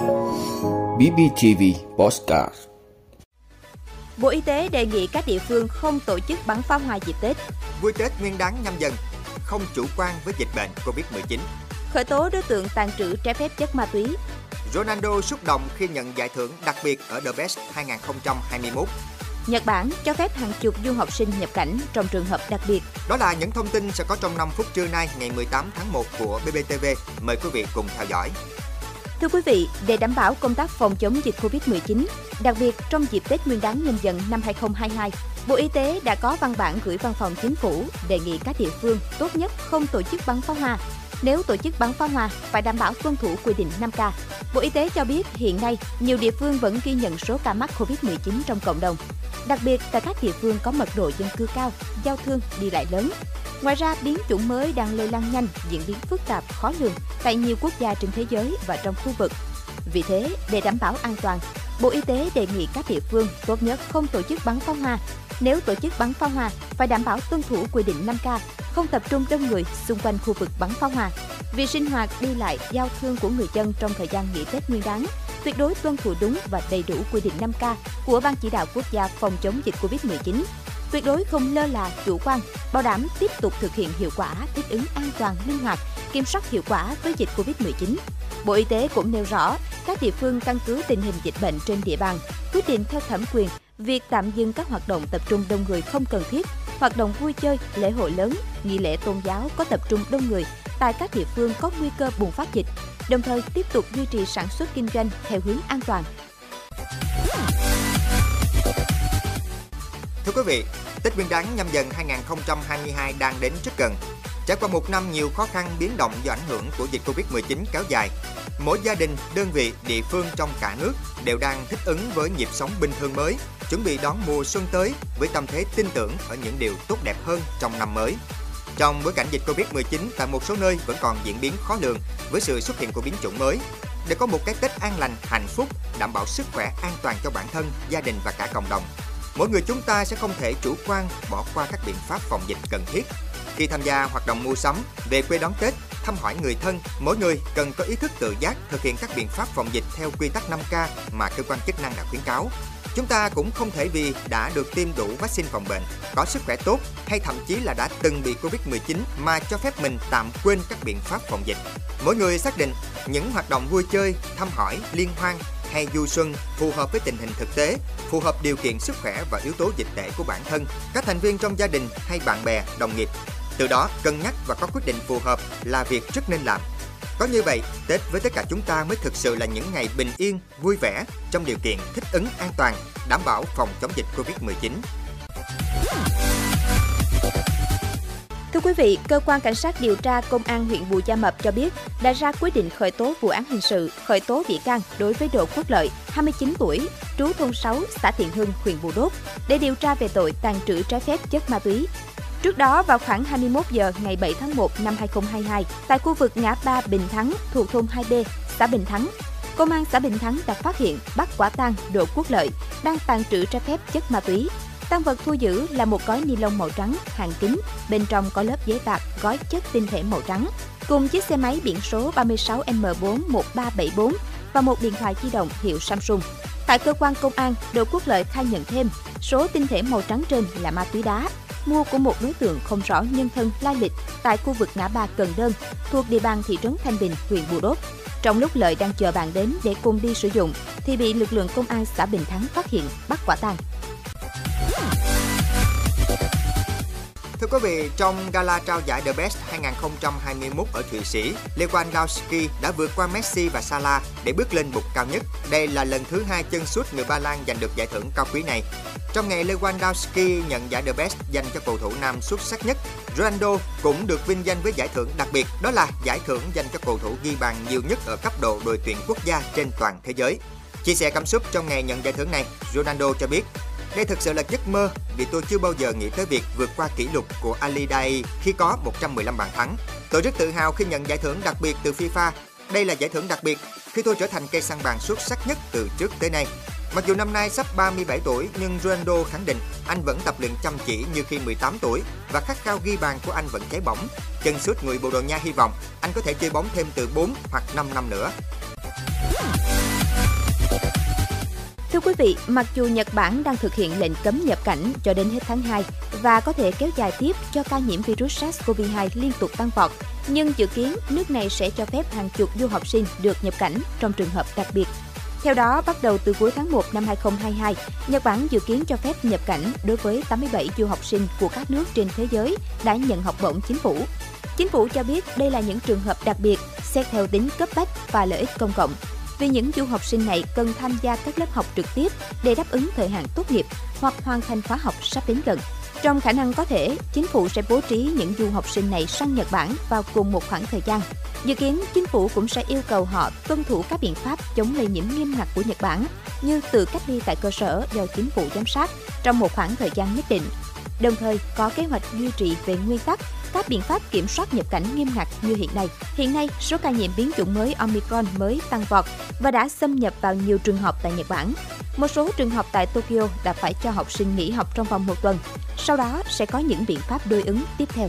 BBTV Postcard Bộ Y tế đề nghị các địa phương không tổ chức bắn pháo hoa dịp Tết. Vui Tết Nguyên đán nhâm dần, không chủ quan với dịch bệnh Covid-19. Khởi tố đối tượng tàn trữ trái phép chất ma túy. Ronaldo xúc động khi nhận giải thưởng đặc biệt ở The Best 2021. Nhật Bản cho phép hàng chục du học sinh nhập cảnh trong trường hợp đặc biệt. Đó là những thông tin sẽ có trong 5 phút trưa nay ngày 18 tháng 1 của BBTV. Mời quý vị cùng theo dõi. Thưa quý vị, để đảm bảo công tác phòng chống dịch Covid-19, đặc biệt trong dịp Tết Nguyên đán nhâm dần năm 2022, Bộ Y tế đã có văn bản gửi Văn phòng Chính phủ đề nghị các địa phương tốt nhất không tổ chức bắn pháo hoa. Nếu tổ chức bắn pháo hoa, phải đảm bảo tuân thủ quy định 5K. Bộ Y tế cho biết hiện nay, nhiều địa phương vẫn ghi nhận số ca mắc Covid-19 trong cộng đồng. Đặc biệt tại các địa phương có mật độ dân cư cao, giao thương đi lại lớn. Ngoài ra, biến chủng mới đang lây lan nhanh, diễn biến phức tạp, khó lường tại nhiều quốc gia trên thế giới và trong khu vực. Vì thế, để đảm bảo an toàn, Bộ Y tế đề nghị các địa phương tốt nhất không tổ chức bắn pháo hoa. Nếu tổ chức bắn pháo hoa, phải đảm bảo tuân thủ quy định 5K, không tập trung đông người xung quanh khu vực bắn pháo hoa. Vì sinh hoạt đi lại, giao thương của người dân trong thời gian nghỉ Tết Nguyên đán, tuyệt đối tuân thủ đúng và đầy đủ quy định 5K của Ban chỉ đạo quốc gia phòng chống dịch Covid-19 tuyệt đối không lơ là chủ quan, bảo đảm tiếp tục thực hiện hiệu quả thích ứng an toàn, linh hoạt, kiểm soát hiệu quả với dịch Covid-19. Bộ Y tế cũng nêu rõ, các địa phương căn cứ tình hình dịch bệnh trên địa bàn, quyết định theo thẩm quyền việc tạm dừng các hoạt động tập trung đông người không cần thiết, hoạt động vui chơi, lễ hội lớn, nghi lễ tôn giáo có tập trung đông người. Tại các địa phương có nguy cơ bùng phát dịch, đồng thời tiếp tục duy trì sản xuất kinh doanh theo hướng an toàn, Thưa quý vị, Tết Nguyên đán nhâm dần 2022 đang đến rất gần. Trải qua một năm nhiều khó khăn biến động do ảnh hưởng của dịch Covid-19 kéo dài, mỗi gia đình, đơn vị, địa phương trong cả nước đều đang thích ứng với nhịp sống bình thường mới, chuẩn bị đón mùa xuân tới với tâm thế tin tưởng ở những điều tốt đẹp hơn trong năm mới. Trong bối cảnh dịch Covid-19 tại một số nơi vẫn còn diễn biến khó lường với sự xuất hiện của biến chủng mới, để có một cái Tết an lành, hạnh phúc, đảm bảo sức khỏe an toàn cho bản thân, gia đình và cả cộng đồng mỗi người chúng ta sẽ không thể chủ quan bỏ qua các biện pháp phòng dịch cần thiết. Khi tham gia hoạt động mua sắm, về quê đón Tết, thăm hỏi người thân, mỗi người cần có ý thức tự giác thực hiện các biện pháp phòng dịch theo quy tắc 5K mà cơ quan chức năng đã khuyến cáo. Chúng ta cũng không thể vì đã được tiêm đủ vaccine phòng bệnh, có sức khỏe tốt hay thậm chí là đã từng bị Covid-19 mà cho phép mình tạm quên các biện pháp phòng dịch. Mỗi người xác định những hoạt động vui chơi, thăm hỏi, liên hoan hay du xuân phù hợp với tình hình thực tế, phù hợp điều kiện sức khỏe và yếu tố dịch tễ của bản thân, các thành viên trong gia đình hay bạn bè, đồng nghiệp. Từ đó, cân nhắc và có quyết định phù hợp là việc rất nên làm. Có như vậy, Tết với tất cả chúng ta mới thực sự là những ngày bình yên, vui vẻ trong điều kiện thích ứng an toàn, đảm bảo phòng chống dịch Covid-19. Thưa quý vị, cơ quan cảnh sát điều tra công an huyện Bù Gia Mập cho biết đã ra quyết định khởi tố vụ án hình sự, khởi tố bị can đối với Đỗ Quốc Lợi, 29 tuổi, trú thôn 6, xã Thiện Hưng, huyện Bù Đốt để điều tra về tội tàn trữ trái phép chất ma túy. Trước đó, vào khoảng 21 giờ ngày 7 tháng 1 năm 2022, tại khu vực ngã ba Bình Thắng thuộc thôn 2B, xã Bình Thắng, Công an xã Bình Thắng đã phát hiện bắt quả tang Đỗ Quốc Lợi đang tàn trữ trái phép chất ma túy Tăng vật thu giữ là một gói ni lông màu trắng, hàng kính, bên trong có lớp giấy bạc gói chất tinh thể màu trắng, cùng chiếc xe máy biển số 36M41374 và một điện thoại di động hiệu Samsung. Tại cơ quan công an, Đỗ Quốc Lợi khai nhận thêm, số tinh thể màu trắng trên là ma túy đá, mua của một đối tượng không rõ nhân thân lai lịch tại khu vực ngã ba Cần Đơn, thuộc địa bàn thị trấn Thanh Bình, huyện Bù Đốp. Trong lúc Lợi đang chờ bạn đến để cùng đi sử dụng, thì bị lực lượng công an xã Bình Thắng phát hiện, bắt quả tang. Thưa quý vị, trong gala trao giải The Best 2021 ở Thụy Sĩ, Lewandowski đã vượt qua Messi và Salah để bước lên bục cao nhất. Đây là lần thứ hai chân sút người Ba Lan giành được giải thưởng cao quý này. Trong ngày Lewandowski nhận giải The Best dành cho cầu thủ nam xuất sắc nhất, Ronaldo cũng được vinh danh với giải thưởng đặc biệt, đó là giải thưởng dành cho cầu thủ ghi bàn nhiều nhất ở cấp độ đội tuyển quốc gia trên toàn thế giới. Chia sẻ cảm xúc trong ngày nhận giải thưởng này, Ronaldo cho biết đây thực sự là giấc mơ, vì tôi chưa bao giờ nghĩ tới việc vượt qua kỷ lục của Ali Dai khi có 115 bàn thắng. Tôi rất tự hào khi nhận giải thưởng đặc biệt từ FIFA. Đây là giải thưởng đặc biệt khi tôi trở thành cây săn bàn xuất sắc nhất từ trước tới nay. Mặc dù năm nay sắp 37 tuổi, nhưng Ronaldo khẳng định anh vẫn tập luyện chăm chỉ như khi 18 tuổi và khát khao ghi bàn của anh vẫn cháy bỏng. Chân sút người Bồ Đào Nha hy vọng anh có thể chơi bóng thêm từ 4 hoặc 5 năm nữa. Thưa quý vị, mặc dù Nhật Bản đang thực hiện lệnh cấm nhập cảnh cho đến hết tháng 2 và có thể kéo dài tiếp cho ca nhiễm virus SARS-CoV-2 liên tục tăng vọt, nhưng dự kiến nước này sẽ cho phép hàng chục du học sinh được nhập cảnh trong trường hợp đặc biệt. Theo đó, bắt đầu từ cuối tháng 1 năm 2022, Nhật Bản dự kiến cho phép nhập cảnh đối với 87 du học sinh của các nước trên thế giới đã nhận học bổng chính phủ. Chính phủ cho biết đây là những trường hợp đặc biệt, xét theo tính cấp bách và lợi ích công cộng vì những du học sinh này cần tham gia các lớp học trực tiếp để đáp ứng thời hạn tốt nghiệp hoặc hoàn thành khóa học sắp đến gần. Trong khả năng có thể, chính phủ sẽ bố trí những du học sinh này sang Nhật Bản vào cùng một khoảng thời gian. Dự kiến, chính phủ cũng sẽ yêu cầu họ tuân thủ các biện pháp chống lây nhiễm nghiêm ngặt của Nhật Bản, như tự cách ly tại cơ sở do chính phủ giám sát trong một khoảng thời gian nhất định. Đồng thời, có kế hoạch duy trì về nguyên tắc các biện pháp kiểm soát nhập cảnh nghiêm ngặt như hiện nay. Hiện nay, số ca nhiễm biến chủng mới Omicron mới tăng vọt và đã xâm nhập vào nhiều trường học tại Nhật Bản. Một số trường học tại Tokyo đã phải cho học sinh nghỉ học trong vòng một tuần. Sau đó sẽ có những biện pháp đối ứng tiếp theo.